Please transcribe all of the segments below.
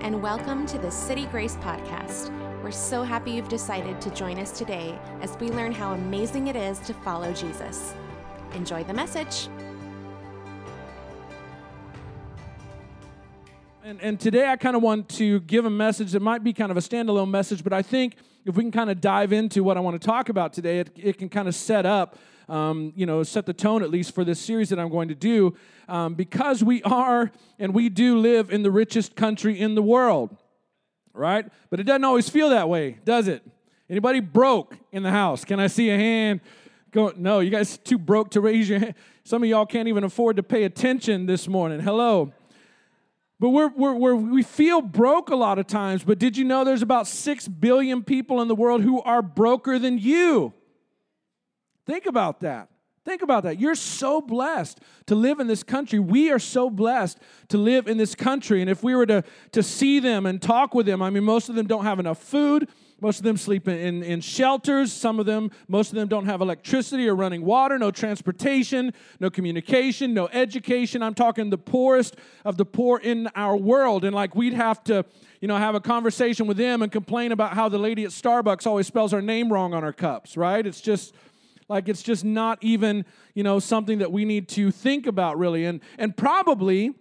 and welcome to the City Grace Podcast. We're so happy you've decided to join us today as we learn how amazing it is to follow Jesus. Enjoy the message. And, and today I kind of want to give a message that might be kind of a standalone message, but I think if we can kind of dive into what I want to talk about today, it, it can kind of set up, um, you know, set the tone at least for this series that I'm going to do, um, because we are and we do live in the richest country in the world, right? But it doesn't always feel that way, does it? Anybody broke in the house? Can I see a hand? Go, no, you guys too broke to raise your hand. Some of y'all can't even afford to pay attention this morning. Hello. But we're, we're, we're, we feel broke a lot of times. But did you know there's about 6 billion people in the world who are broker than you? Think about that. Think about that. You're so blessed to live in this country. We are so blessed to live in this country. And if we were to, to see them and talk with them, I mean, most of them don't have enough food. Most of them sleep in, in shelters. Some of them, most of them don't have electricity or running water, no transportation, no communication, no education. I'm talking the poorest of the poor in our world. And like we'd have to, you know, have a conversation with them and complain about how the lady at Starbucks always spells our name wrong on our cups, right? It's just like it's just not even, you know, something that we need to think about really. And and probably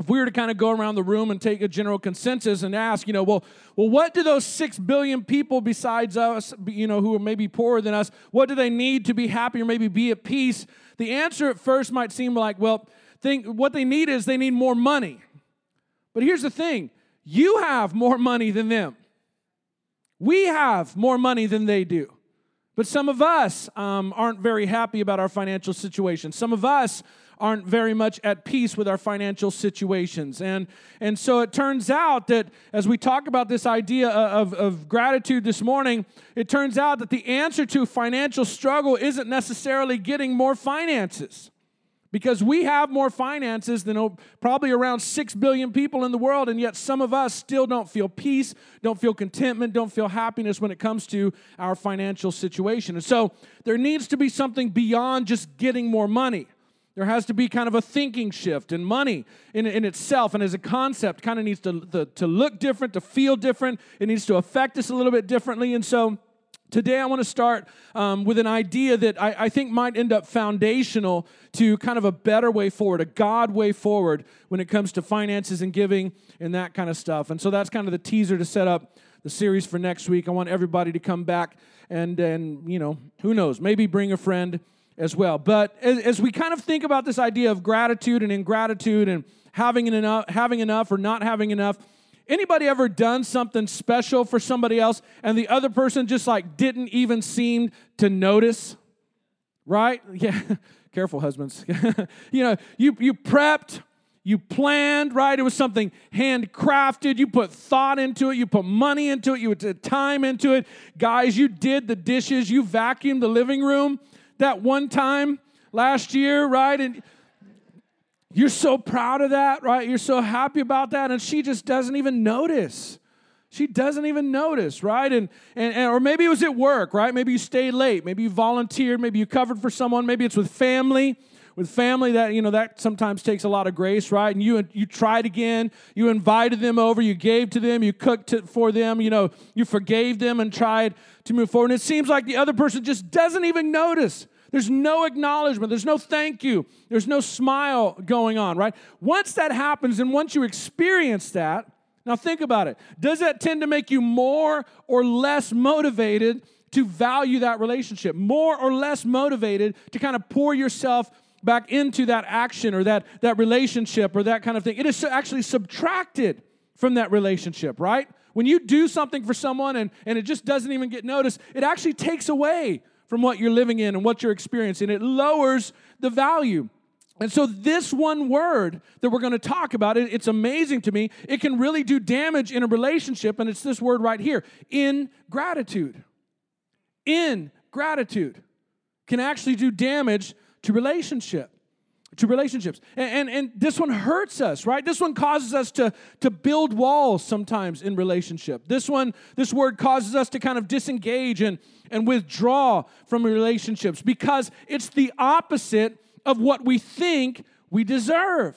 if we were to kind of go around the room and take a general consensus and ask, you know, well, well, what do those six billion people besides us, you know, who are maybe poorer than us, what do they need to be happy or maybe be at peace? The answer at first might seem like, well, think what they need is they need more money. But here's the thing: you have more money than them. We have more money than they do. But some of us um, aren't very happy about our financial situation. Some of us aren't very much at peace with our financial situations. And, and so it turns out that as we talk about this idea of, of gratitude this morning, it turns out that the answer to financial struggle isn't necessarily getting more finances. Because we have more finances than probably around 6 billion people in the world, and yet some of us still don't feel peace, don't feel contentment, don't feel happiness when it comes to our financial situation. And so there needs to be something beyond just getting more money. There has to be kind of a thinking shift, and money in, in itself and as a concept kind of needs to, to, to look different, to feel different. It needs to affect us a little bit differently. And so today I want to start um, with an idea that I, I think might end up foundational to kind of a better way forward, a God way forward when it comes to finances and giving and that kind of stuff. And so that's kind of the teaser to set up the series for next week. I want everybody to come back and, and you know, who knows, maybe bring a friend as well. But as, as, we kind of think about this idea of gratitude and ingratitude and having enough, having enough or not having enough, anybody ever done something special for somebody else and the other person just like didn't even seem to notice? Right? Yeah. Careful, husbands. you know, you you prepped, you planned, right? It was something handcrafted. You put thought into it. You put money into it. You put time into it. Guys, you did the dishes. You vacuumed the living room that one time last year, right? And you're so proud of that, right? You're so happy about that. And she just doesn't even notice. She doesn't even notice, right? And, and, and, or maybe it was at work, right? Maybe you stayed late. Maybe you volunteered. Maybe you covered for someone. Maybe it's with family. With family, that you know that sometimes takes a lot of grace, right? And you you tried again. You invited them over. You gave to them. You cooked for them. You know you forgave them and tried to move forward. And it seems like the other person just doesn't even notice. There's no acknowledgement. There's no thank you. There's no smile going on, right? Once that happens and once you experience that, now think about it. Does that tend to make you more or less motivated to value that relationship? More or less motivated to kind of pour yourself back into that action or that, that relationship or that kind of thing? It is actually subtracted from that relationship, right? When you do something for someone and, and it just doesn't even get noticed, it actually takes away from what you're living in and what you're experiencing. It lowers the value. And so, this one word that we're going to talk about, it, it's amazing to me. It can really do damage in a relationship, and it's this word right here ingratitude. Ingratitude can actually do damage to relationship to relationships. And, and, and, this one hurts us, right? This one causes us to, to build walls sometimes in relationship. This one, this word causes us to kind of disengage and, and withdraw from relationships because it's the opposite of what we think we deserve.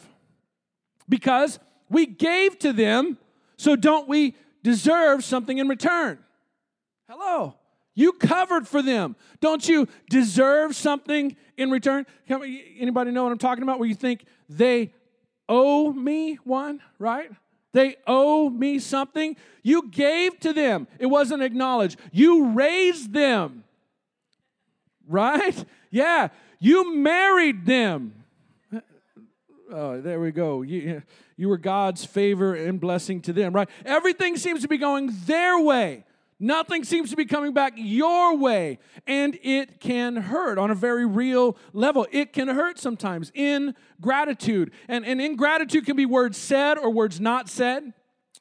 Because we gave to them So don't we deserve something in return? Hello. You covered for them. Don't you deserve something in return? Anybody know what I'm talking about? Where you think they owe me one, right? They owe me something. You gave to them. It wasn't acknowledged. You raised them. Right? Yeah. You married them. Uh, oh, there we go. You, you were God's favor and blessing to them, right? Everything seems to be going their way. Nothing seems to be coming back your way, and it can hurt on a very real level. It can hurt sometimes in gratitude. And, and ingratitude can be words said or words not said.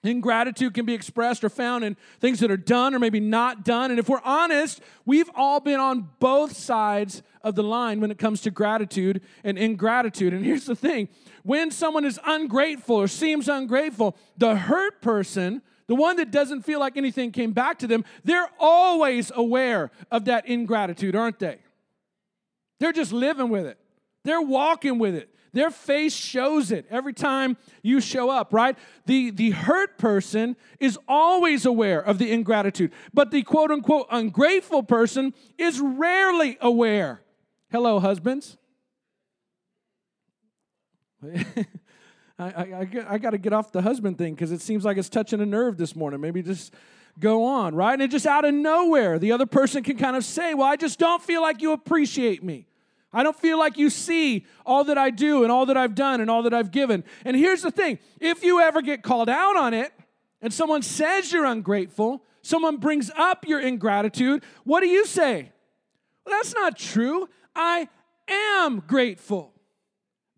Ingratitude can be expressed or found in things that are done or maybe not done. And if we're honest, we've all been on both sides of the line when it comes to gratitude and ingratitude. And here's the thing when someone is ungrateful or seems ungrateful, the hurt person the one that doesn't feel like anything came back to them, they're always aware of that ingratitude, aren't they? They're just living with it, they're walking with it. Their face shows it every time you show up, right? The, the hurt person is always aware of the ingratitude, but the quote unquote ungrateful person is rarely aware. Hello, husbands. I, I, I got to get off the husband thing because it seems like it's touching a nerve this morning. Maybe just go on, right? And just out of nowhere, the other person can kind of say, Well, I just don't feel like you appreciate me. I don't feel like you see all that I do and all that I've done and all that I've given. And here's the thing if you ever get called out on it and someone says you're ungrateful, someone brings up your ingratitude, what do you say? Well, that's not true. I am grateful.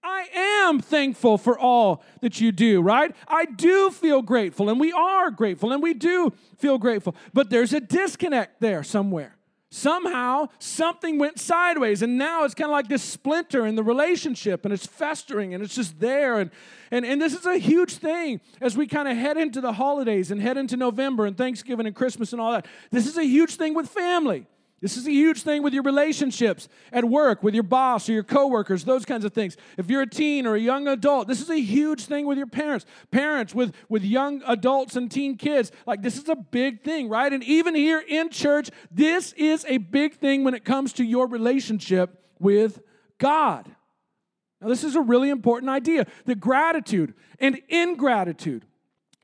I am thankful for all that you do, right? I do feel grateful, and we are grateful, and we do feel grateful. But there's a disconnect there somewhere. Somehow, something went sideways, and now it's kind of like this splinter in the relationship, and it's festering, and it's just there. And, and, and this is a huge thing as we kind of head into the holidays and head into November and Thanksgiving and Christmas and all that. This is a huge thing with family. This is a huge thing with your relationships at work, with your boss or your coworkers, those kinds of things. If you're a teen or a young adult, this is a huge thing with your parents. Parents with, with young adults and teen kids, like this is a big thing, right? And even here in church, this is a big thing when it comes to your relationship with God. Now, this is a really important idea that gratitude and ingratitude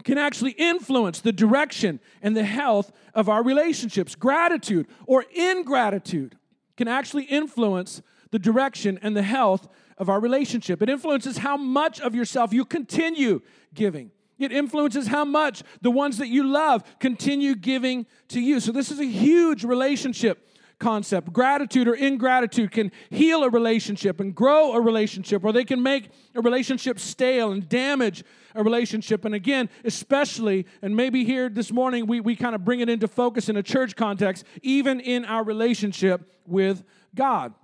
can actually influence the direction and the health of our relationships. Gratitude or ingratitude can actually influence the direction and the health of our relationship. It influences how much of yourself you continue giving. It influences how much the ones that you love continue giving to you. So, this is a huge relationship concept. Gratitude or ingratitude can heal a relationship and grow a relationship, or they can make a relationship stale and damage a relationship. And again, especially, and maybe here this morning, we, we kind of bring it into focus in a church context, even in our relationship with God.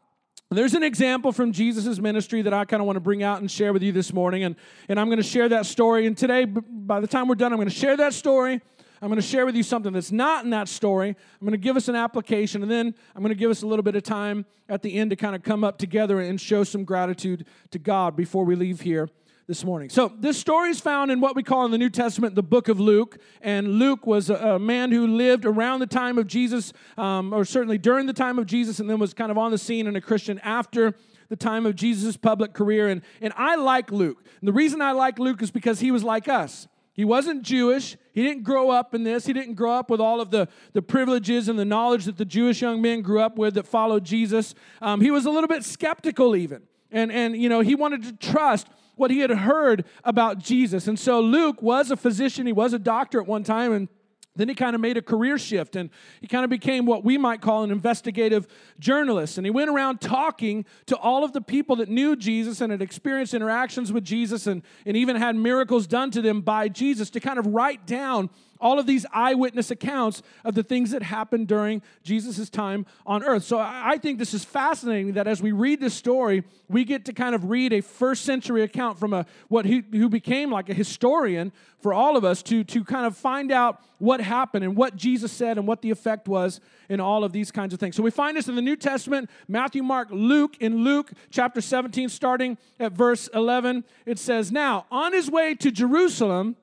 There's an example from Jesus' ministry that I kind of want to bring out and share with you this morning. And, and I'm going to share that story. And today, by the time we're done, I'm going to share that story. I'm going to share with you something that's not in that story. I'm going to give us an application, and then I'm going to give us a little bit of time at the end to kind of come up together and show some gratitude to God before we leave here this morning. So, this story is found in what we call in the New Testament the book of Luke. And Luke was a, man who lived around the time of Jesus, um, or certainly during the time of Jesus, and then was kind of on the scene and a Christian after the time of Jesus' public career. And, and I like Luke. And the reason I like Luke is because he was like us. He wasn't Jewish. He didn't grow up in this. He didn't grow up with all of the, the privileges and the knowledge that the Jewish young men grew up with that followed Jesus. Um, he was a little bit skeptical, even. And, and, you know, he wanted to trust what he had heard about Jesus. And so Luke was a physician, he was a doctor at one time, and then he kind of made a career shift and he kind of became what we might call an investigative journalist. And he went around talking to all of the people that knew Jesus and had experienced interactions with Jesus and, and even had miracles done to them by Jesus to kind of write down all of these eyewitness accounts of the things that happened during Jesus' time on earth. So I think this is fascinating that as we read this story, we get to kind of read a first century account from a what he who became like a historian for all of us to, to kind of find out what happened and what Jesus said and what the effect was in all of these kinds of things. So we find this in the New Testament, Matthew, Mark, Luke. In Luke chapter 17, starting at verse 11, it says, Now, on his way to Jerusalem,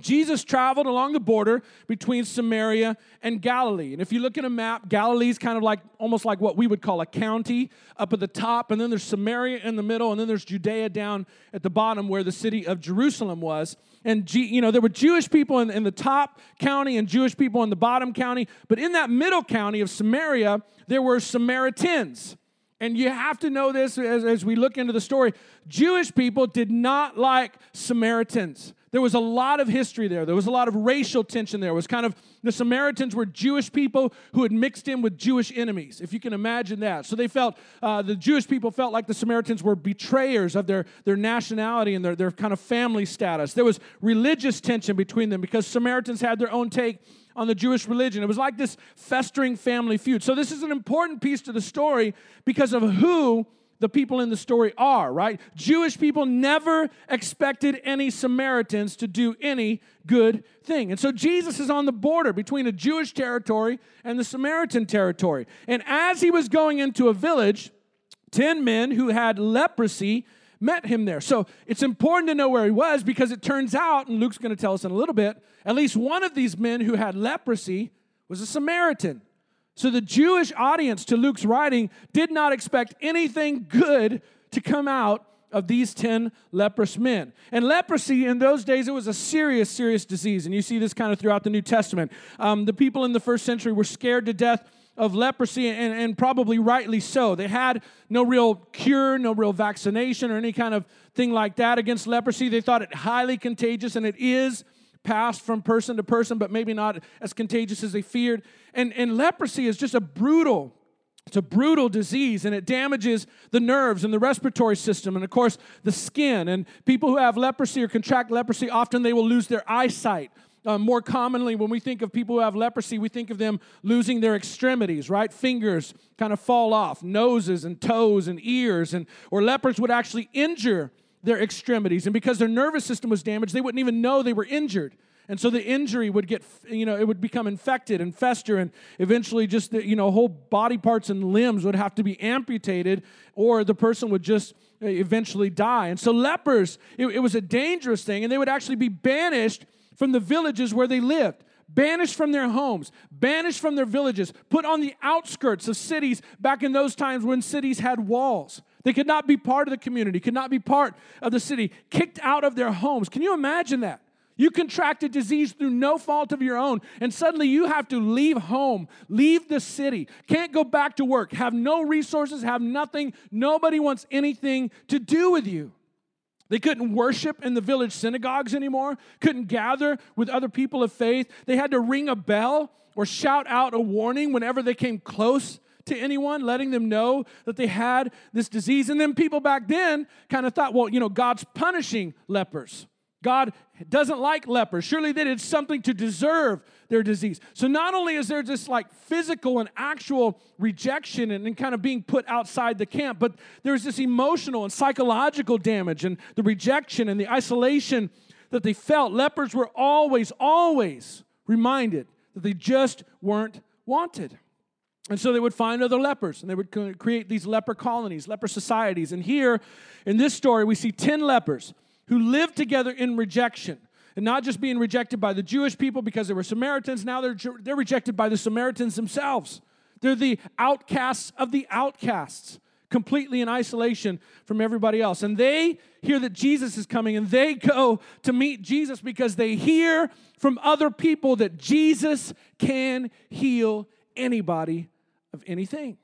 Jesus traveled along the border between Samaria and Galilee. And if you look at a map, Galilee is kind of like almost like what we would call a county up at the top, and then there's Samaria in the middle, and then there's Judea down at the bottom where the city of Jerusalem was. And, you know, there were Jewish people in, in the top county and Jewish people in the bottom county, but in that middle county of Samaria, there were Samaritans. And you have to know this as, as we look into the story. Jewish people did not like Samaritans. There was a lot of history there. There was a lot of racial tension there. It was kind of the Samaritans were Jewish people who had mixed in with Jewish enemies, if you can imagine that. So they felt, uh, the Jewish people felt like the Samaritans were betrayers of their, their nationality and their, their kind of family status. There was religious tension between them because Samaritans had their own take on the Jewish religion. It was like this festering family feud. So this is an important piece to the story because of who the people in the story are, right? Jewish people never expected any Samaritans to do any good thing. And so Jesus is on the border between a Jewish territory and the Samaritan territory. And as he was going into a village, 10 men who had leprosy met him there. So it's important to know where he was because it turns out, and Luke's going to tell us in a little bit, at least one of these men who had leprosy was a Samaritan. So the Jewish audience to Luke's writing did not expect anything good to come out of these 10 leprous men. And leprosy in those days, it was a serious, serious disease. And you see this kind of throughout the New Testament. Um, the people in the first century were scared to death of leprosy, and, and probably rightly so. They had no real cure, no real vaccination, or any kind of thing like that against leprosy. They thought it highly contagious, and it is passed from person to person, but maybe not as contagious as they feared. And, and leprosy is just a brutal, it's a brutal disease and it damages the nerves and the respiratory system and of course the skin. And people who have leprosy or contract leprosy, often they will lose their eyesight. Uh, more commonly, when we think of people who have leprosy, we think of them losing their extremities, right? Fingers kind of fall off, noses and toes and ears, and or lepers would actually injure their extremities. And because their nervous system was damaged, they wouldn't even know they were injured. And so the injury would get, you know, it would become infected and fester, and eventually just, the, you know, whole body parts and limbs would have to be amputated, or the person would just uh, eventually die. And so lepers, it, it was a dangerous thing, and they would actually be banished from the villages where they lived banished from their homes, banished from their villages, put on the outskirts of cities back in those times when cities had walls. They could not be part of the community, could not be part of the city, kicked out of their homes. Can you imagine that? You contract a disease through no fault of your own, and suddenly you have to leave home, leave the city, can't go back to work, have no resources, have nothing. Nobody wants anything to do with you. They couldn't worship in the village synagogues anymore, couldn't gather with other people of faith. They had to ring a bell or shout out a warning whenever they came close to anyone, letting them know that they had this disease. And then people back then kind of thought, well, you know, God's punishing lepers. God doesn't like lepers. Surely they did something to deserve their disease. So not only is there just like physical and actual rejection and, and, kind of being put outside the camp, but there's this emotional and psychological damage and the rejection and the isolation that they felt. Lepers were always, always reminded that they just weren't wanted. And so they would find other lepers and they would create these leper colonies, leper societies. And here in this story, we see 10 lepers who lived together in rejection. And not just being rejected by the Jewish people because they were Samaritans, now they're, they're rejected by the Samaritans themselves. They're the outcasts of the outcasts, completely in isolation from everybody else. And they hear that Jesus is coming and they go to meet Jesus because they hear from other people that Jesus can heal anybody of anything.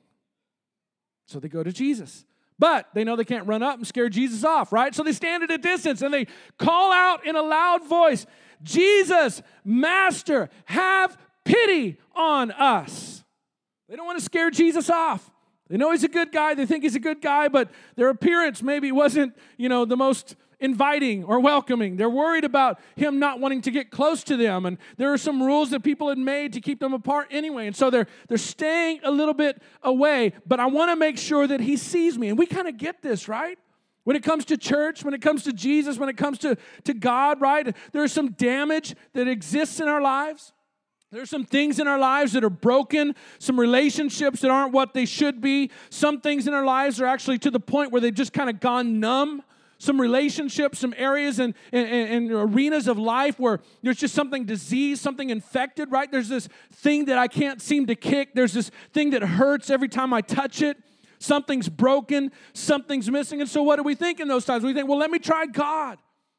So they go to Jesus. But they know they can't run up and scare Jesus off, right? So they stand at a distance and they call out in a loud voice, Jesus, Master, have pity on us. They don't want to scare Jesus off. They know he's a good guy. They think he's a good guy, but their appearance maybe wasn't, you know, the most inviting or welcoming. They're worried about him not wanting to get close to them. And there are some rules that people had made to keep them apart anyway. And so they're they're staying a little bit away, but I want to make sure that he sees me. And we kind of get this, right? When it comes to church, when it comes to Jesus, when it comes to, to God, right? There's some damage that exists in our lives. There's some things in our lives that are broken, some relationships that aren't what they should be. Some things in our lives are actually to the point where they've just kind of gone numb some relationships, some areas and, and, and, arenas of life where there's just something diseased, something infected, right? There's this thing that I can't seem to kick. There's this thing that hurts every time I touch it. Something's broken, something's missing. And so, what do we think in those times? We think, well, let me try God.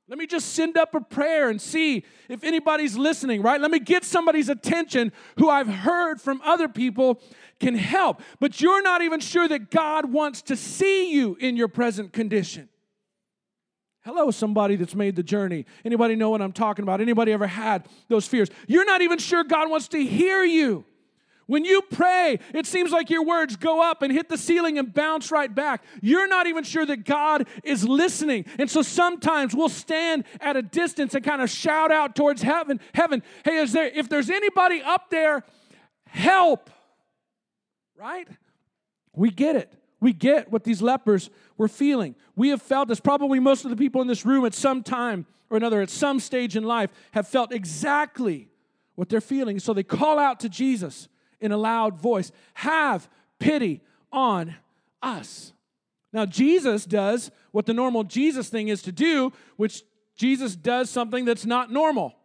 Let me just send up a prayer and see if anybody's listening, right? Let me get somebody's attention who I've heard from other people can help. But you're not even sure that God wants to see you in your present condition. Hello, somebody that's made the journey. Anybody know what I'm talking about? Anybody ever had those fears? You're not even sure God wants to hear you. When you pray, it seems like your words go up and hit the ceiling and bounce right back. You're not even sure that God is listening. And so sometimes we'll stand at a distance and kind of shout out towards heaven, heaven, hey, is there if there's anybody up there, help. Right? We get it. We get what these lepers were feeling. We have felt this. Probably most of the people in this room at some time or another, at some stage in life, have felt exactly what they're feeling. So they call out to Jesus in a loud voice Have pity on us. Now, Jesus does what the normal Jesus thing is to do, which Jesus does something that's not normal.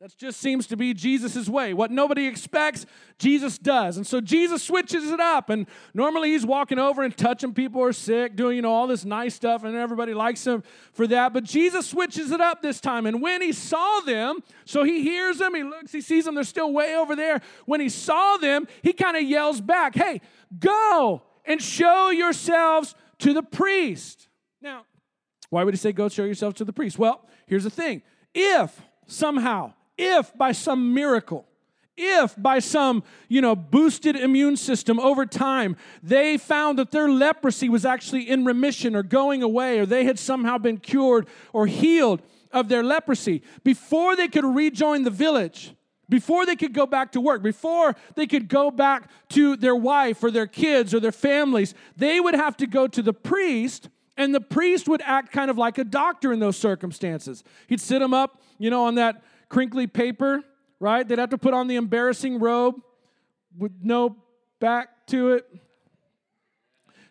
That just seems to be Jesus' way. What nobody expects, Jesus does. And so Jesus switches it up. And normally he's walking over and touching people who are sick, doing, you know, all this nice stuff, and everybody likes him for that. But Jesus switches it up this time. And when he saw them, so he hears them, he looks, he sees them, they're still way over there. When he saw them, he kind of yells back, Hey, go and show yourselves to the priest. Now, why would he say, Go show yourselves to the priest? Well, here's the thing. If somehow, if by some miracle, if by some you know boosted immune system over time they found that their leprosy was actually in remission or going away or they had somehow been cured or healed of their leprosy. Before they could rejoin the village before they could go back to work before they could go back to their wife or their kids or their families they would have to go to the priest and the priest would act kind of like a doctor in those circumstances. He'd sit them up you know on that crinkly paper, right? They'd have to put on the embarrassing robe with no back to it.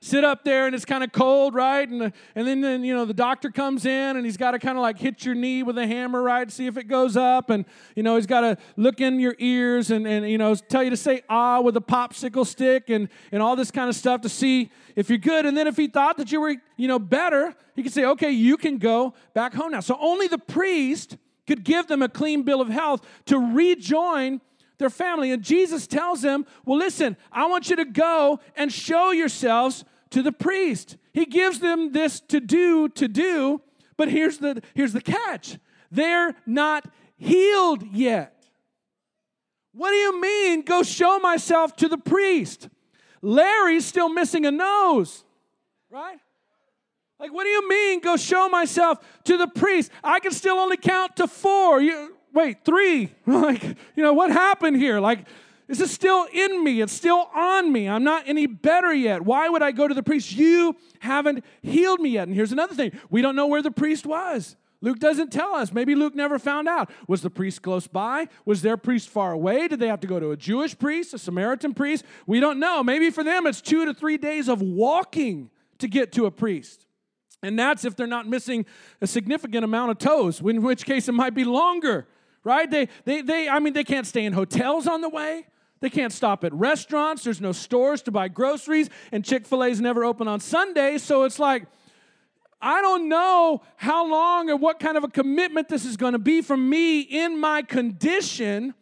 Sit up there and it's kind of cold, right? And, and then, then, you know, the doctor comes in and he's got to kind of like hit your knee with a hammer, right? See if it goes up. And, you know, he's got to look in your ears and, and, you know, tell you to say ah with a popsicle stick and, and all this kind of stuff to see if you're good. And then if he thought that you were, you know, better, he could say, okay, you can go back home now. So only the priest could give them a clean bill of health to rejoin their family. And Jesus tells them, Well, listen, I want you to go and show yourselves to the priest. He gives them this to do, to do, but here's the, here's the catch they're not healed yet. What do you mean, go show myself to the priest? Larry's still missing a nose, right? Like, what do you mean, go show myself to the priest? I can still only count to four. You, wait, three. like, you know, what happened here? Like, is this is still in me. It's still on me. I'm not any better yet. Why would I go to the priest? You haven't healed me yet. And here's another thing we don't know where the priest was. Luke doesn't tell us. Maybe Luke never found out. Was the priest close by? Was their priest far away? Did they have to go to a Jewish priest, a Samaritan priest? We don't know. Maybe for them it's two to three days of walking to get to a priest. And that's if they're not missing a significant amount of toes, in which case it might be longer, right? They, they, they, I mean, they can't stay in hotels on the way. They can't stop at restaurants. There's no stores to buy groceries, and Chick fil A's never open on Sundays. So it's like, I don't know how long or what kind of a commitment this is going to be from me in my condition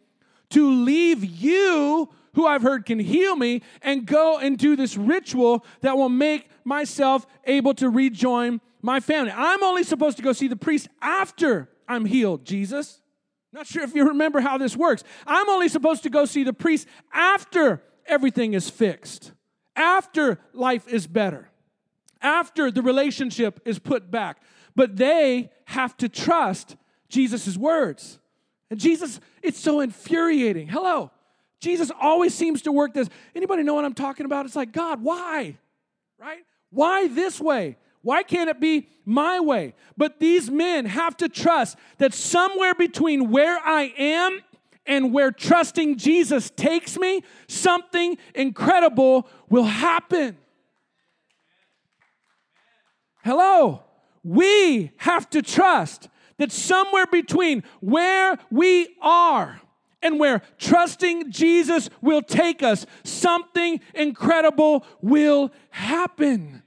to leave you who I've heard can heal me, and go and do this ritual that will make myself able to rejoin my family. I'm only supposed to go see the priest after I'm healed, Jesus. Not sure if you remember how this works. I'm only supposed to go see the priest after everything is fixed, after life is better, after the relationship is put back. But they have to trust Jesus' words. And Jesus, it's so infuriating. Hello. Jesus always seems to work this. Anybody know what I'm talking about? It's like, God, why? Right? Why this way? Why can't it be my way? But these men have to trust that somewhere between where I am and where trusting Jesus takes me, something incredible will happen. Hello. we have to trust that somewhere between where we are and where trusting Jesus will take us, something incredible will happen.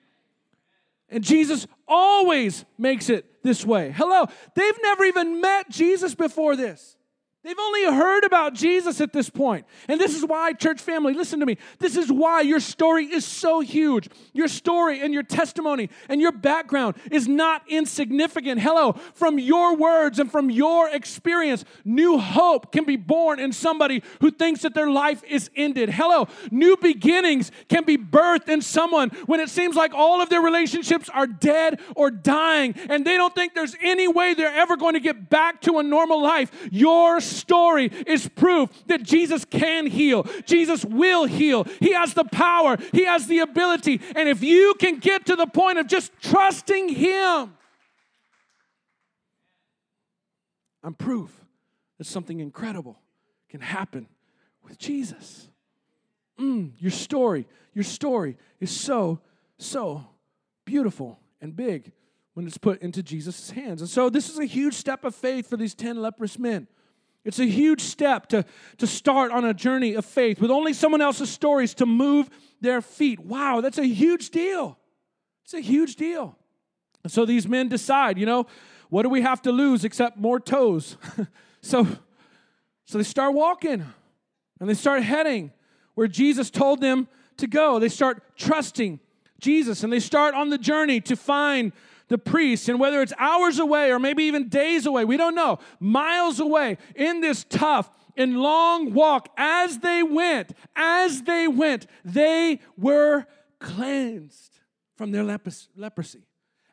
And Jesus always makes it this way. Hello, they've never even met Jesus before this. They've only heard about Jesus at this point. And this is why, church family, listen to me. This is why your story is so huge. Your story and your testimony and your background is not insignificant. Hello, from your words and from your experience, new hope can be born in somebody who thinks that their life is ended. Hello, new beginnings can be birthed in someone when it seems like all of their relationships are dead or dying and they don't think there's any way they're ever going to get back to a normal life. Your story is proof that Jesus can heal. Jesus will heal. He has the power, He has the ability. And if you can get to the point of just trusting Him, I'm proof that something incredible can happen with Jesus. Mm, your story, your story is so, so beautiful and big when it's put into Jesus' hands. And so this is a huge step of faith for these 10 leprous men. It's a huge step to, to start on a journey of faith with only someone else's stories to move their feet. Wow, that's a huge deal. It's a huge deal. So these men decide, you know, what do we have to lose except more toes? so, so they start walking and they start heading where Jesus told them to go. They start trusting Jesus and they start on the journey to find the priest, and whether it's hours away or maybe even days away, we don't know, miles away in this tough and long walk, as they went, as they went, they were cleansed from their leprosy.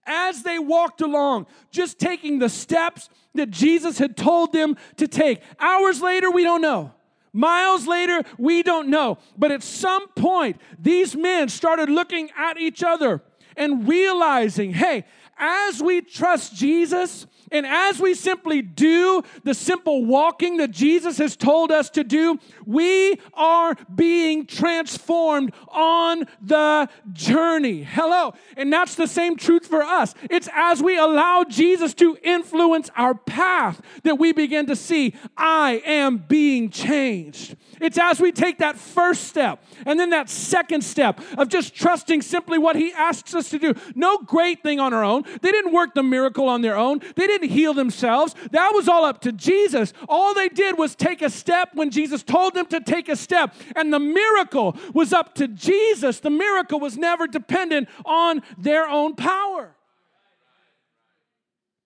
As they walked along, just taking the steps that Jesus had told them to take. Hours later, we don't know. Miles later, we don't know. But at some point, these men started looking at each other and realizing, hey, as we trust Jesus and as we simply do the simple walking that Jesus has told us to do, we are being transformed on the journey. Hello. And that's the same truth for us. It's as we allow Jesus to influence our path that we begin to see, I am being changed. It's as we take that first step and then that second step of just trusting simply what He asks us to do. No great thing on our own. They didn't work the miracle on their own, they didn't heal themselves. That was all up to Jesus. All they did was take a step when Jesus told them to take a step, and the miracle was up to Jesus. The miracle was never dependent on their own power.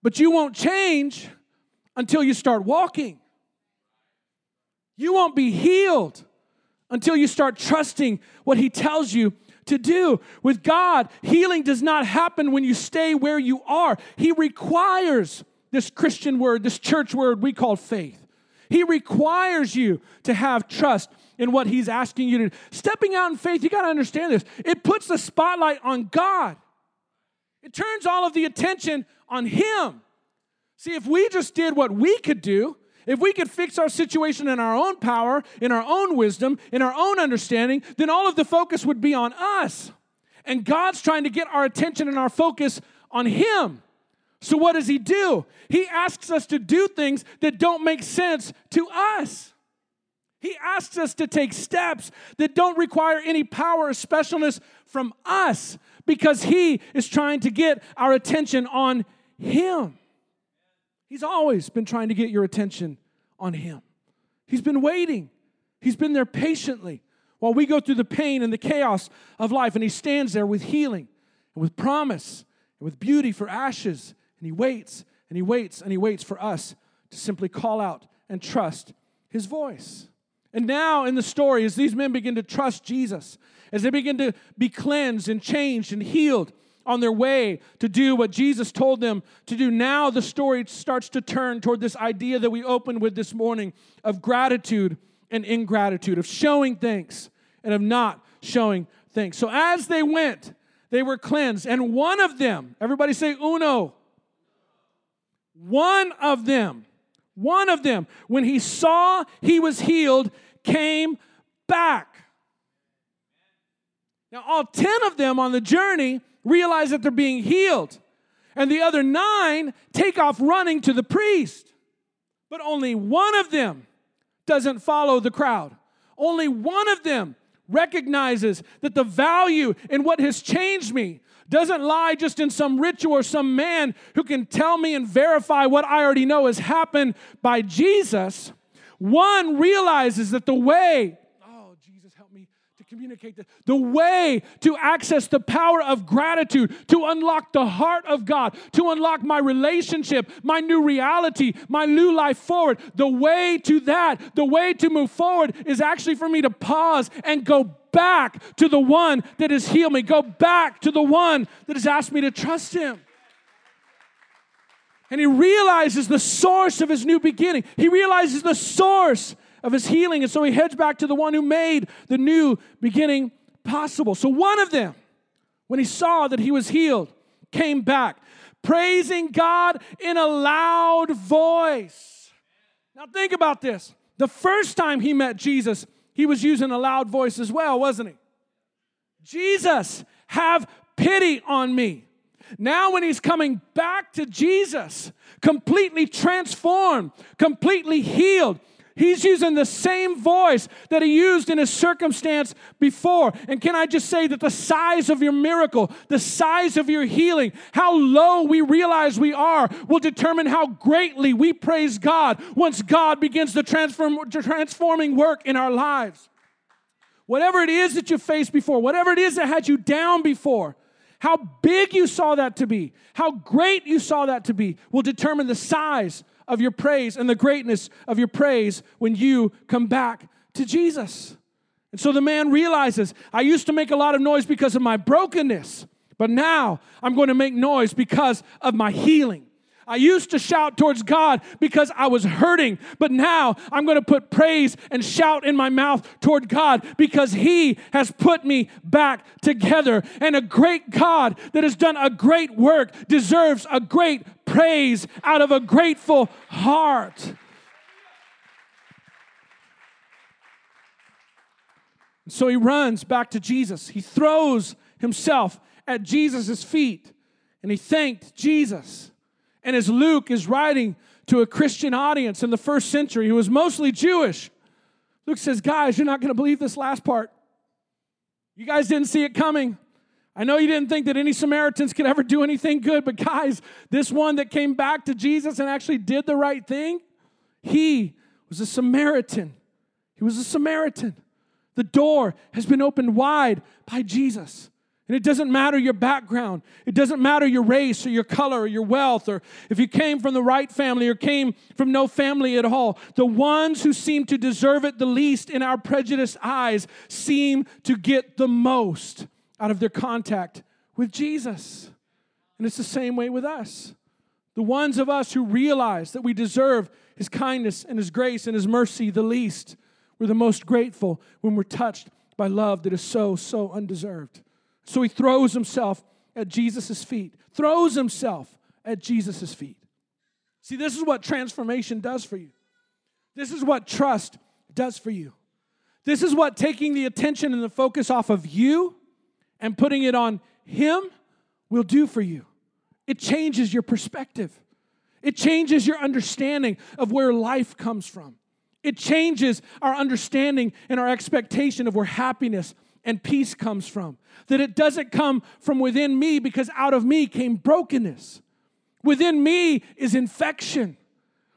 But you won't change until you start walking. You won't be healed until you start trusting what He tells you to do. With God, healing does not happen when you stay where you are. He requires this Christian word, this church word we call faith. He requires you to have trust in what He's asking you to do. Stepping out in faith, you got to understand this. It puts the spotlight on God, it turns all of the attention on Him. See, if we just did what we could do, if we could fix our situation in our own power, in our own wisdom, in our own understanding, then all of the focus would be on us. And God's trying to get our attention and our focus on Him. So, what does He do? He asks us to do things that don't make sense to us. He asks us to take steps that don't require any power or specialness from us because He is trying to get our attention on Him. He's always been trying to get your attention on Him. He's been waiting, He's been there patiently while we go through the pain and the chaos of life. And He stands there with healing and with promise and with beauty for ashes. And He waits and He waits and He waits for us to simply call out and trust His voice. And now in the story, as these men begin to trust Jesus, as they begin to be cleansed and changed and healed, on their way to do what Jesus told them to do. Now the story starts to turn toward this idea that we opened with this morning of gratitude and ingratitude, of showing thanks and of not showing thanks. So as they went, they were cleansed. And one of them, everybody say uno, one of them, one of them, when he saw he was healed, came back. Now, all 10 of them on the journey realize that they're being healed. and the other nine take off running to the priest. But only one of them doesn't follow the crowd. Only one of them recognizes that the value in what has changed me doesn't lie just in some ritual or some man who can tell me and verify what I already know has happened by Jesus. One realizes that the way communicate this. The way to access the power of gratitude, to unlock the heart of God, to unlock my relationship, my new reality, my new life forward. The way to that, the way to move forward is actually for me to pause and go back to the one that has healed me, go back to the one that has asked me to trust him. And he realizes the source of his new beginning. He realizes the source of his healing. And so he heads back to the one who made the new beginning possible. So one of them, when he saw that he was healed, came back, praising God in a loud voice. Now think about this. The first time he met Jesus, he was using a loud voice as well, wasn't he? Jesus, have pity on me. Now, when he's coming back to Jesus, completely transformed, completely healed, He's using the same voice that he used in his circumstance before. And can I just say that the size of your miracle, the size of your healing, how low we realize we are, will determine how greatly we praise God once God begins the transform, transforming work in our lives. Whatever it is that you faced before, whatever it is that had you down before, how big you saw that to be, how great you saw that to be, will determine the size of your praise and the greatness of your praise when you come back to Jesus. And so the man realizes, I used to make a lot of noise because of my brokenness, but now I'm going to make noise because of my healing. I used to shout towards God because I was hurting, but now I'm going to put praise and shout in my mouth toward God because He has put me back together. And a great God that has done a great work deserves a great praise out of a grateful heart. So he runs back to Jesus. He throws himself at Jesus' feet and he thanked Jesus. And as Luke is writing to a Christian audience in the first century who was mostly Jewish, Luke says, Guys, you're not going to believe this last part. You guys didn't see it coming. I know you didn't think that any Samaritans could ever do anything good, but guys, this one that came back to Jesus and actually did the right thing, he was a Samaritan. He was a Samaritan. The door has been opened wide by Jesus. And it doesn't matter your background. It doesn't matter your race or your color or your wealth or if you came from the right family or came from no family at all. The ones who seem to deserve it the least in our prejudiced eyes seem to get the most out of their contact with Jesus. And it's the same way with us. The ones of us who realize that we deserve his kindness and his grace and his mercy the least, we're the most grateful when we're touched by love that is so, so undeserved. So he throws himself at Jesus' feet, throws himself at Jesus' feet. See, this is what transformation does for you. This is what trust does for you. This is what taking the attention and the focus off of you and putting it on Him will do for you. It changes your perspective, it changes your understanding of where life comes from. It changes our understanding and our expectation of where happiness and peace comes from. That it doesn't come from within me because out of me came brokenness. Within me is infection.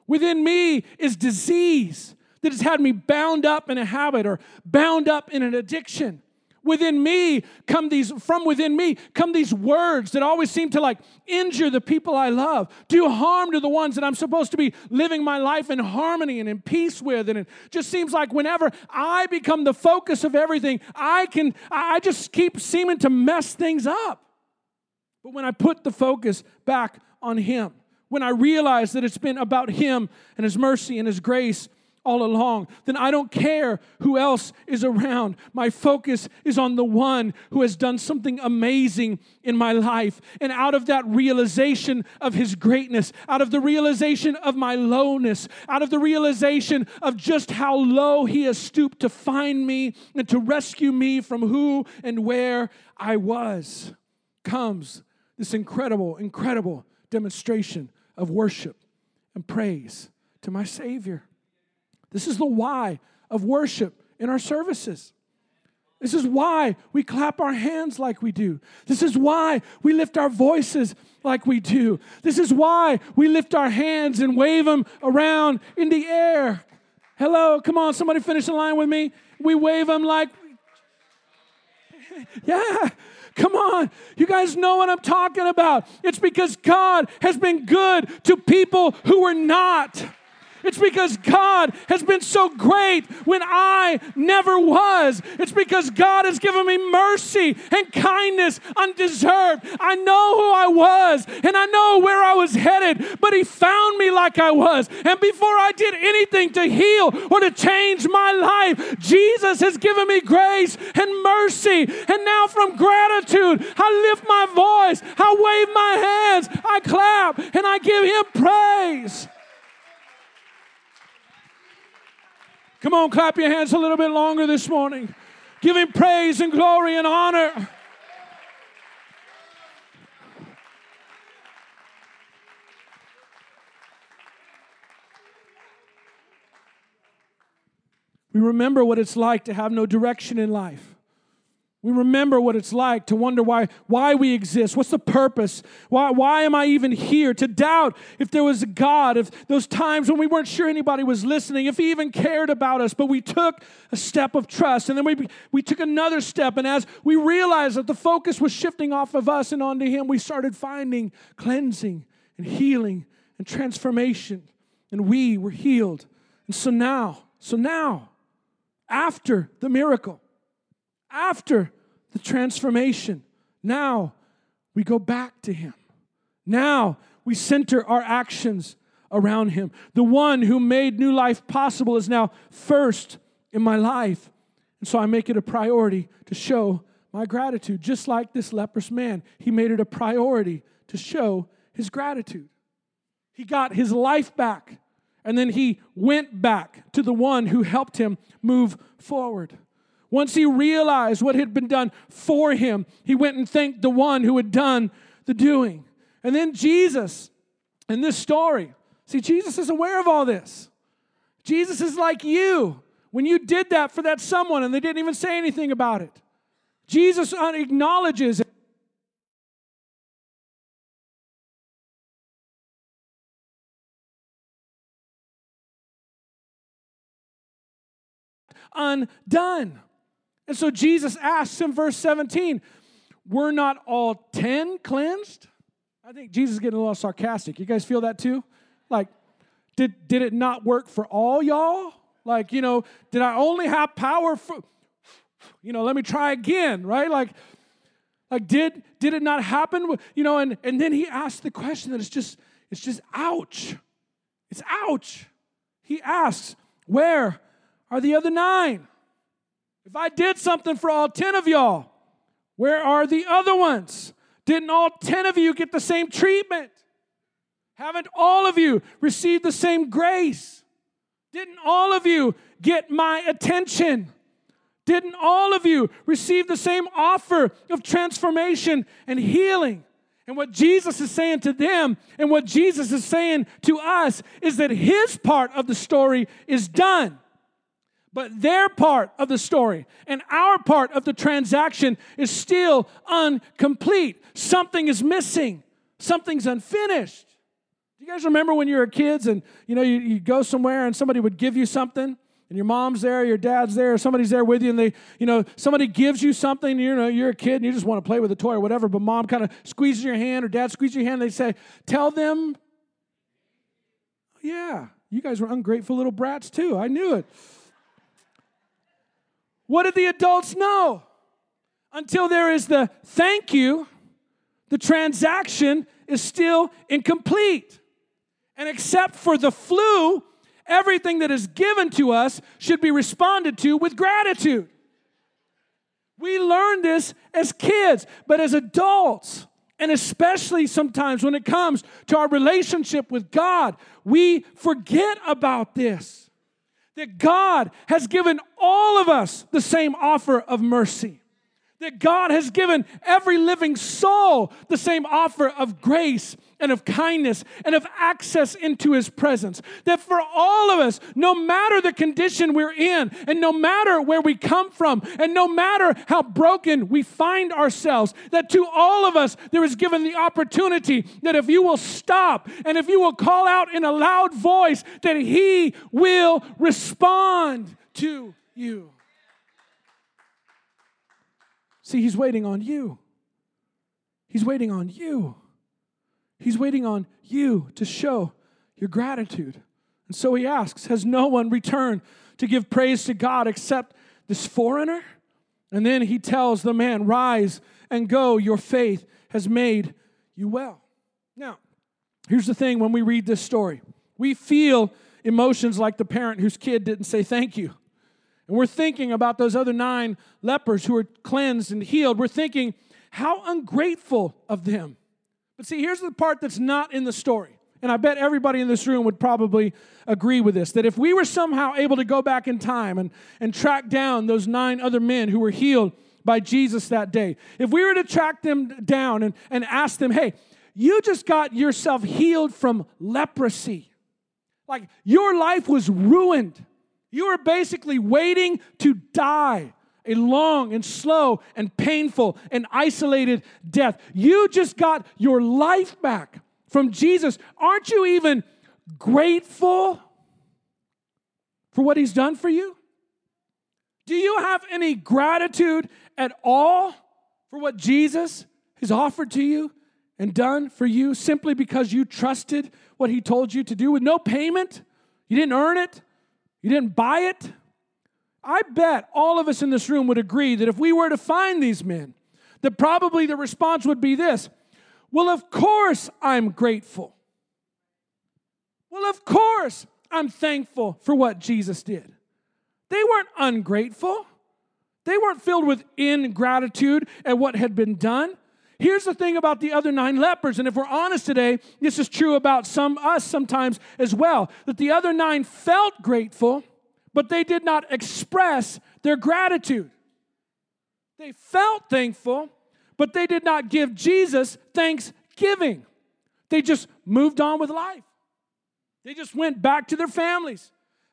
Within me is disease that has had me bound up in a habit or bound up in an addiction within me come these from within me come these words that always seem to like injure the people i love do harm to the ones that i'm supposed to be living my life in harmony and in peace with. And it just seems like whenever i become the focus of everything i can i just keep seeming to mess things up. But when i put the focus back on him when i realize that it's been about him and his mercy and his grace all along, then I don't care who else is around. My focus is on the one who has done something amazing in my life. And out of that realization of his greatness, out of the realization of my lowness, out of the realization of just how low he has stooped to find me and to rescue me from who and where I was, comes this incredible, incredible demonstration of worship and praise to my Savior. This is the why of worship in our services. This is why we clap our hands like we do. This is why we lift our voices like we do. This is why we lift our hands and wave them around in the air. Hello, come on, somebody finish the line with me. We wave them like, yeah. Come on. You guys know what I'm talking about. It's because God has been good to people who were not. It's because God has been so great when I never was. It's because God has given me mercy and kindness undeserved. I know who I was and I know where I was headed, but He found me like I was. And before I did anything to heal or to change my life, Jesus has given me grace and mercy. And now, from gratitude, I lift my voice, I wave my hands, I clap, and I give Him praise. Come on, clap your hands a little bit longer this morning. Give him praise and glory and honor. We remember what it's like to have no direction in life. We remember what it's like to wonder why, why we exist. What's the purpose? Why, why am I even here? To doubt if there was a God, if those times when we weren't sure anybody was listening, if He even cared about us, but we took a step of trust. And then we, we took another step. And as we realized that the focus was shifting off of us and onto Him, we started finding cleansing and healing and transformation. And we were healed. And so now, so now, after the miracle, after the transformation. Now we go back to Him. Now we center our actions around Him. The one who made new life possible is now first in my life. And so I make it a priority to show my gratitude. Just like this leprous man, he made it a priority to show his gratitude. He got his life back, and then he went back to the one who helped him move forward. Once he realized what had been done for him, he went and thanked the one who had done the doing. And then Jesus, in this story, see, Jesus is aware of all this. Jesus is like you when you did that for that someone and they didn't even say anything about it. Jesus acknowledges it. undone. And so Jesus asks in verse 17, Were not all 10 cleansed? I think Jesus is getting a little sarcastic. You guys feel that too? Like, did, did it not work for all y'all? Like, you know, did I only have power for, you know, let me try again, right? Like, like did did it not happen? You know, and, and then he asked the question that it's just, it's just ouch. It's ouch. He asks, Where are the other nine? If I did something for all 10 of y'all, where are the other ones? Didn't all 10 of you get the same treatment? Haven't all of you received the same grace? Didn't all of you get my attention? Didn't all of you receive the same offer of transformation and healing? And what Jesus is saying to them and what Jesus is saying to us is that his part of the story is done. But their part of the story and our part of the transaction is still incomplete. Something is missing, something's unfinished. Do you guys remember when you were kids and you know you, you go somewhere and somebody would give you something? and your mom's there, your dad's there, somebody's there with you, and they, you know, somebody gives you something, you know, you're a kid and you just want to play with a toy or whatever, but mom kind of squeezes your hand or dad squeezes your hand, they say, Tell them, oh, yeah, you guys were ungrateful little brats too. I knew it. What did the adults know? Until there is the thank you, the transaction is still incomplete. And except for the flu, everything that is given to us should be responded to with gratitude. We learn this as kids, but as adults, and especially sometimes when it comes to our relationship with God, we forget about this that God has given all of us the same offer of mercy. That God has given every living soul the same offer of grace and of kindness and of access into his presence. That for all of us, no matter the condition we're in, and no matter where we come from, and no matter how broken we find ourselves, that to all of us there is given the opportunity that if you will stop and if you will call out in a loud voice, that he will respond to you. See, he's waiting on you. He's waiting on you. He's waiting on you to show your gratitude. And so he asks Has no one returned to give praise to God except this foreigner? And then he tells the man, Rise and go, your faith has made you well. Now, here's the thing when we read this story, we feel emotions like the parent whose kid didn't say thank you. And we're thinking about those other nine lepers who were cleansed and healed. We're thinking, how ungrateful of them. But see, here's the part that's not in the story. And I bet everybody in this room would probably agree with this that if we were somehow able to go back in time and, and track down those nine other men who were healed by Jesus that day, if we were to track them down and, and ask them, hey, you just got yourself healed from leprosy, like your life was ruined you are basically waiting to die a long and slow and painful and isolated death. You just got your life back from Jesus. Aren't you even grateful for what he's done for you? Do you have any gratitude at all for what Jesus has offered to you and done for you simply because you trusted what he told you to do with no payment? You didn't earn it. You didn't buy it? I bet all of us in this room would agree that if we were to find these men, that probably the response would be this Well, of course I'm grateful. Well, of course I'm thankful for what Jesus did. They weren't ungrateful, they weren't filled with ingratitude at what had been done. Here's the thing about the other nine lepers, and if we're honest today, this is true about some us sometimes as well, that the other nine felt grateful, but they did not express their gratitude. They felt thankful, but they did not give Jesus thanksgiving. They just moved on with life. They just went back to their families,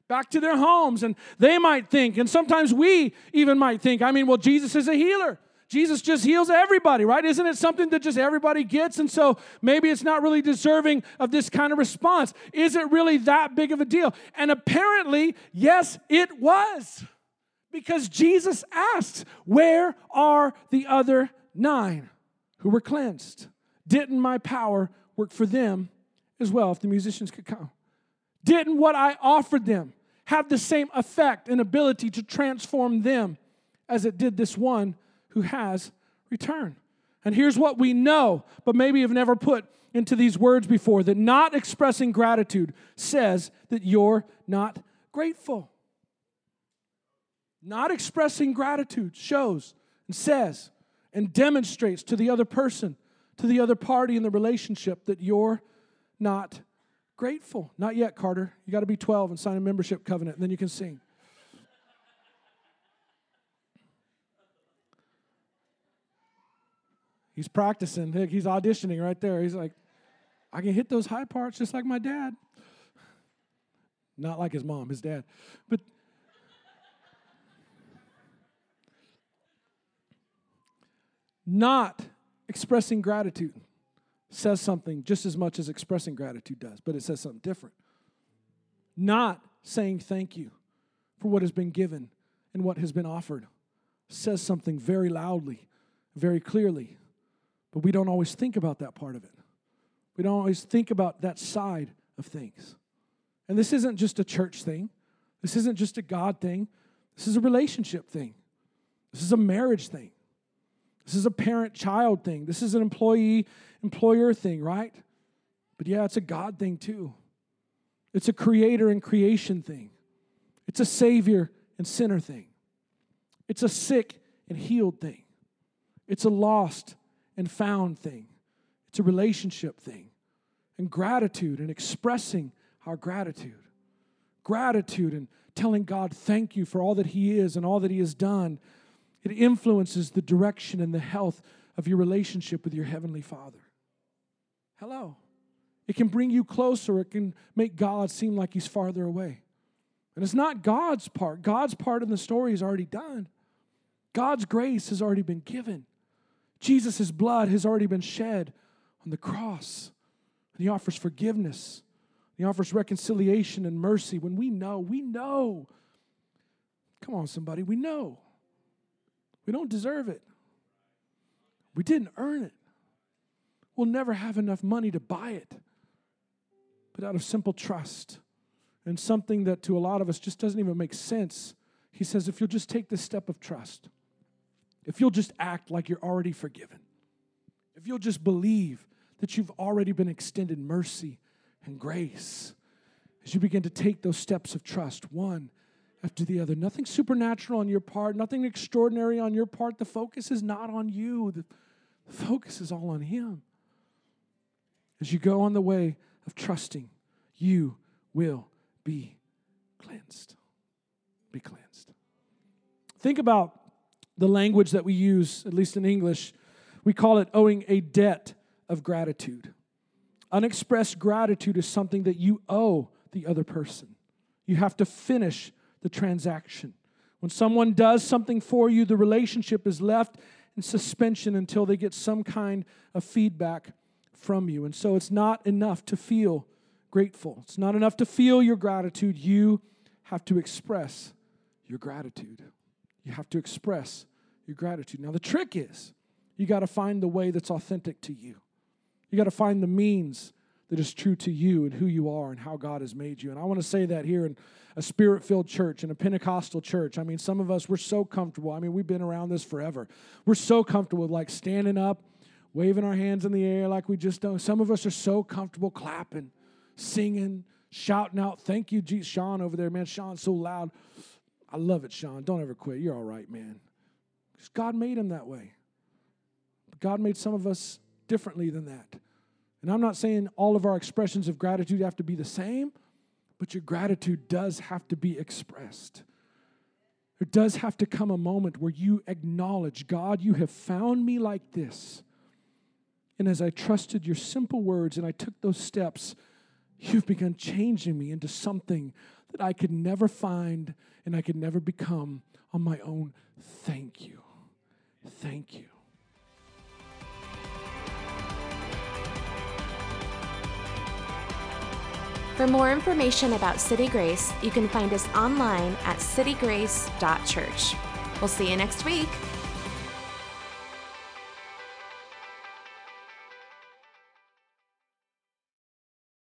back to their homes, and they might think, and sometimes we even might think, I mean, well, Jesus is a healer. Jesus just heals everybody, right? Isn't it something that just everybody gets? And so maybe it's not really deserving of this kind of response. Is it really that big of a deal? And apparently, yes, it was. Because Jesus asked, Where are the other nine who were cleansed? Didn't my power work for them as well, if the musicians could come? Didn't what I offered them have the same effect and ability to transform them as it did this one who has returned. And here's what we know, but maybe have never put into these words before that not expressing gratitude says that you're not grateful. Not expressing gratitude shows and says and demonstrates to the other person, to the other party in the relationship that you're not grateful. Not yet, Carter. You got to be 12 and sign a membership covenant, and then you can sing. He's practicing. He's auditioning right there. He's like, I can hit those high parts just like my dad. Not like his mom, his dad. But not expressing gratitude says something just as much as expressing gratitude does, but it says something different. Not saying thank you for what has been given and what has been offered says something very loudly, very clearly but we don't always think about that part of it. We don't always think about that side of things. And this isn't just a church thing, this isn't just a God thing, this is a relationship thing, this is a marriage thing, this is a parent child thing, this is an employee employer thing, right? But yeah, it's a God thing too. It's a creator and creation thing. It's a savior and sinner thing. It's a sick and healed thing. It's a lost and found thing, it's a relationship thing. And gratitude and expressing our gratitude. Gratitude and telling God thank you for all that He is and all that He has done It influences the direction and the health of your relationship with your Heavenly Father. Hello. It can bring you closer, it can make God seem like He's farther away. And it's not God's part. God's part in the story is already done. God's grace has already been given. Jesus' blood has already been shed on the cross. And he offers forgiveness. He offers reconciliation and mercy when we know, we know. Come on, somebody, we know. We don't deserve it. We didn't earn it. We'll never have enough money to buy it. But out of simple trust and something that to a lot of us just doesn't even make sense, he says, if you'll just take this step of trust, if you'll just act like you're already forgiven, if you'll just believe that you've already been extended mercy and grace, as you begin to take those steps of trust, one after the other, nothing supernatural on your part, nothing extraordinary on your part. The focus is not on you, the, focus is all on Him. As you go on the way of trusting, you will be cleansed. Be cleansed. Think about the language that we use, at least in English, we call it owing a debt of gratitude. Unexpressed gratitude is something that you owe the other person. You have to finish the transaction. When someone does something for you, the relationship is left in suspension until they get some kind of feedback from you. And so it's not enough to feel grateful. It's not enough to feel your gratitude. You have to express your gratitude. You have to express your gratitude. Now, the trick is you got to find the way that's authentic to you. You got to find the means that is true to you and who you are and how God has made you. And I want to say that here in a spirit filled church, in a Pentecostal church. I mean, some of us, we're so comfortable. I mean, we've been around this forever. We're so comfortable like standing up, waving our hands in the air like we just don't. Some of us are so comfortable clapping, singing, shouting out, Thank you, Jesus. Sean over there, man. Sean's so loud. I love it, Sean. Don't ever quit. You're all right, man. Because God made him that way. But God made some of us differently than that. And I'm not saying all of our expressions of gratitude have to be the same, but your gratitude does have to be expressed. There does have to come a moment where you acknowledge, God, you have found me like this. And as I trusted your simple words and I took those steps, you've begun changing me into something that I could never find and I could never become on my own. Thank you. Thank you. For more information about City Grace, you can find us online at citygrace.church. We'll see you next week.